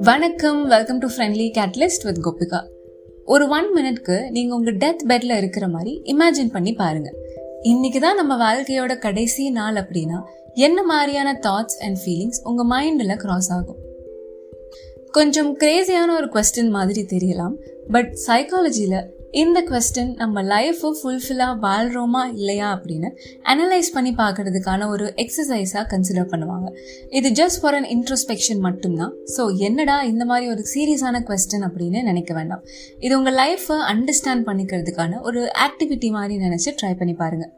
வணக்கம் welcome to friendly catalyst with Gopika ஒரு one மினிட்க்கு நீங்கள் உங்கள் டெத் பெட்டில் இருக்கிற மாதிரி இமேஜின் பண்ணி பாருங்க. இன்னைக்கு தான் நம்ம வாழ்க்கையோட கடைசி நாள் அப்படின்னா என்ன மாதிரியான தாட்ஸ் அண்ட் ஃபீலிங்ஸ் உங்கள் மைண்டில் கிராஸ் ஆகும்? கொஞ்சம் கிரேசியான ஒரு கொஸ்டின் மாதிரி தெரியலாம் பட் சைக்காலஜியில் இந்த கொஸ்டின் நம்ம லைஃப்பை ஃபுல்ஃபில்லாக வாழ்கிறோமா இல்லையா அப்படின்னு அனலைஸ் பண்ணி பார்க்கறதுக்கான ஒரு எக்ஸசைஸாக கன்சிடர் பண்ணுவாங்க. இது ஜஸ்ட் ஃபார் அன் இன்ட்ரோஸ்பெக்ஷன் மட்டும்தான். ஸோ என்னடா இந்த மாதிரி ஒரு சீரியஸான கொஸ்டின் அப்படின்னு நினைக்க வேண்டாம். இது உங்கள் லைஃப்பை அண்டர்ஸ்டாண்ட் பண்ணிக்கிறதுக்கான ஒரு ஆக்டிவிட்டி மாதிரி நினச்சி ட்ரை பண்ணி பாருங்கள்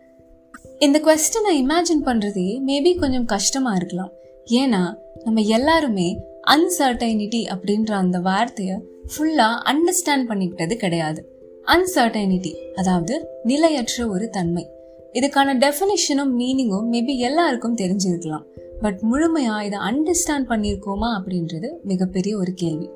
இந்த கொஸ்டினை இமேஜின் பண்ணுறதே மேபி கொஞ்சம் கஷ்டமாக இருக்கலாம். ஏன்னா நம்ம எல்லாருமே அன்சர்டைனிட்டி அப்படின்ற அந்த வார்த்தையை ஃபுல்லாக அண்டர்ஸ்டாண்ட் பண்ணிக்கிட்டது கிடையாது. அன்சர்டைனிட்டி அதாவது நிலையற்ற ஒரு தன்மை. இதுக்கான டெஃபினிஷனும் மீனிங்கும் மேபி எல்லாருக்கும் தெரிஞ்சிருக்கலாம். பட் முழுமையா இதை அண்டர்ஸ்டாண்ட் பண்ணியிருக்கோமா அப்படின்றது மிகப்பெரிய ஒரு கேள்வி.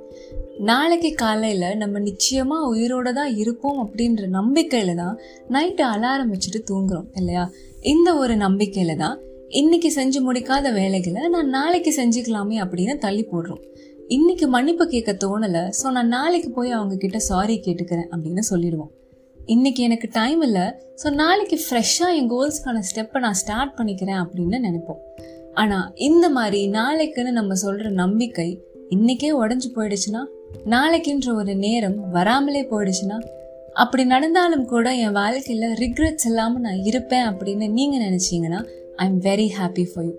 நாளைக்கு காலையில நம்ம நிச்சயமா உயிரோட தான் இருப்போம் அப்படின்ற நம்பிக்கையில தான் நைட்டு அலாரம் வச்சுட்டு தூங்குறோம் இல்லையா? இந்த ஒரு நம்பிக்கையில தான் இன்னைக்கு செஞ்சு முடிக்காத வேலைகளை நான் நாளைக்கு செஞ்சுக்கலாமே அப்படின்னு தள்ளி போடுறோம். இன்னைக்கு மன்னிப்பு கேட்க தோணலை. ஸோ நான் நாளைக்கு போய் அவங்க கிட்ட சாரி கேட்டுக்கிறேன் அப்படின்னு சொல்லிடுவோம். இன்னைக்கு எனக்கு டைம் இல்லை. ஸோ நாளைக்கு ஃப்ரெஷ்ஷாக என் கோல்ஸ்க்கான ஸ்டெப்பை நான் ஸ்டார்ட் பண்ணிக்கிறேன் அப்படின்னு நினைப்போம். ஆனால் இந்த மாதிரி நாளைக்குன்னு நம்ம சொல்கிற நம்பிக்கை இன்னைக்கே உடஞ்சி போயிடுச்சுன்னா நாளைக்குன்ற ஒரு நேரம் வராமலே போயிடுச்சுன்னா அப்படி நடந்தாலும் கூட என் வாழ்க்கையில் ரிக்ரெட்ஸ் இல்லாமல் நான் இருப்பேன் அப்படின்னு நீங்கள் நினச்சிங்கன்னா I am very happy for you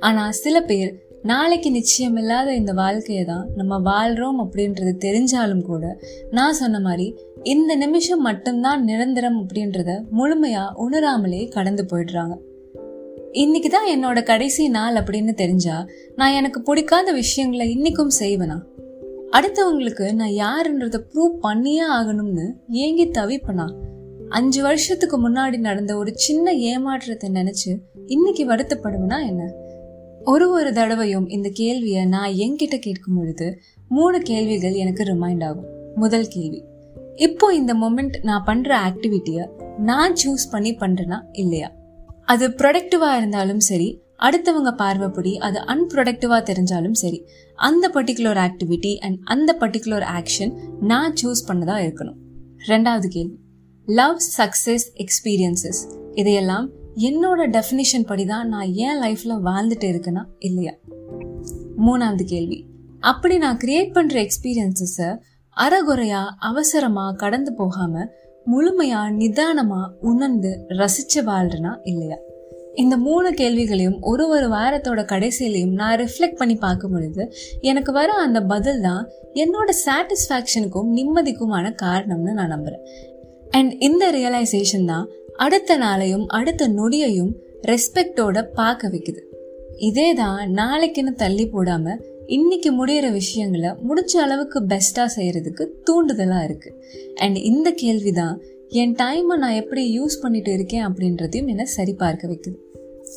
ஆனால் சில பேர் நாளைக்கு நிச்சயம் இல்லாத இந்த வாழ்க்கையை தான் நம்ம வாழ்கிறோம் அப்படின்றது தெரிஞ்சாலும் கூட நான் சொன்ன மாதிரி இந்த நிமிஷம் மட்டும்தான் நிரந்தரம் அப்படின்றத முழுமையாக உணராமலே கடந்து போயிடுறாங்க. இன்னைக்கு தான் என்னோட கடைசி நாள் அப்படின்னு தெரிஞ்சா நான் எனக்கு பிடிக்காத விஷயங்களை இன்னைக்கும் செய்வேனா? அடுத்தவங்களுக்கு நான் யாருன்றத ப்ரூவ் பண்ணியே ஆகணும்னு ஏங்கி தவிப்பனா? அஞ்சு வருஷத்துக்கு முன்னாடி நடந்த ஒரு சின்ன ஏமாற்றத்தை நினைச்சு இன்னைக்கு வருத்தப்படுவேனா என்ன? ஒரு ஒரு தடவையும் இந்த கேள்வியை நான் என்கிட்ட கேட்கும் பொழுது மூணு கேள்விகள் எனக்கு ரிமைண்ட் ஆகும். முதல் கேள்வி இப்போ இந்த மொமெண்ட் நான் பண்ற ஆக்டிவிட்டியை நான் சூஸ் பண்ணி பண்றேனா இல்லையா? அது ப்ரொடக்டிவா இருந்தாலும் சரி அடுத்தவங்க பார்வைப்படி அது அன்ப்ரொடக்டிவா தெரிஞ்சாலும் சரி அந்த பர்டிகுலர் ஆக்டிவிட்டி அண்ட் அந்த பர்டிகுலர் ஆக்ஷன் நான் சூஸ் பண்ணதா இருக்கணும். ரெண்டாவது கேள்வி லவ் சக்சஸ் எக்ஸ்பீரியன்சஸ் இதையெல்லாம் என்னோட டெஃபினிஷன் படி தான் நான் ஏன் லைஃப்ல வாழ்ந்துட்டு இருக்கேனா இல்லையா? மூணாவது கேள்வி. அப்படி நான் கிரியேட் பண்ற எக்ஸ்பீரியன்சஸை அறகுறையா அவசரமா கடந்து போகாம முழுமையா நிதானமா உணர்ந்து ரசிச்சு வாழ்றனா இல்லையா? இந்த மூணு கேள்விகளையும் ஒரு ஒரு வாரத்தோட கடைசியிலையும் நான் ரிஃப்ளெக்ட் பண்ணி பார்க்கும் பொழுது எனக்கு வர அந்த பதில் தான் என்னோட சாட்டிஸ்ஃபேக்ஷனுக்கும் நிம்மதிக்குமான காரணம்னு நான் நம்புறேன். அண்ட் இந்த ரியலைசேஷன் தான் அடுத்த நாளையும் அடுத்த நொடியையும் ரெஸ்பெக்டோட பார்க்க வைக்குது. இதே தான் நாளைக்குன்னு தள்ளி போடாம இன்னைக்கு முடிகிற விஷயங்களை முடிஞ்ச அளவுக்கு பெஸ்டா செய்யறதுக்கு தூண்டுதலா இருக்கு. அண்ட் இந்த கேள்விதான் என் டைமை நான் எப்படி யூஸ் பண்ணிட்டு இருக்கேன் அப்படின்றதையும் என்ன சரி பார்க்க வைக்குது.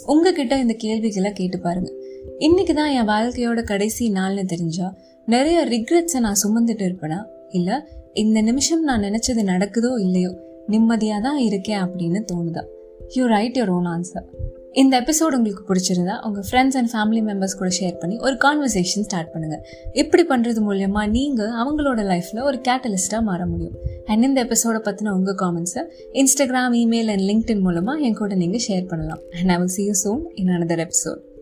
உங்ககிட்ட இந்த கேள்விகளை கேட்டு பாருங்க. இன்னைக்கு தான் என் வாழ்க்கையோட கடைசி நாள்னு தெரிஞ்சா நிறைய ரிக்ரெட்ஸை நான் சுமந்துட்டு இருப்பேனா? இல்ல இந்த நிமிஷம் நான் நினைச்சது நடக்குதோ இல்லையோ? நிம்மதியாக தான் இருக்கேன் அப்படின்னு தோணுதா? You write your own answer இந்த எபிசோட் உங்களுக்கு பிடிச்சிருந்தா உங்கள் ஃப்ரெண்ட்ஸ் அண்ட் ஃபேமிலி மெம்பர்ஸ் கூட ஷேர் பண்ணி ஒரு கான்வர்சேஷன் ஸ்டார்ட் பண்ணுங்கள் இப்படி பண்ணுறது மூலயமா நீங்கள் அவங்களோட லைஃப்பில் ஒரு கேட்டலிஸ்ட்டாக மாற முடியும். அண்ட் இந்த எபிசோட பற்றின உங்கள் காமெண்ட்ஸை இன்ஸ்டாகிராம் இமெயில் அண்ட் லிங்க்டின் மூலமாக என் கூட நீங்கள் ஷேர் பண்ணலாம். And I will see you soon in another episode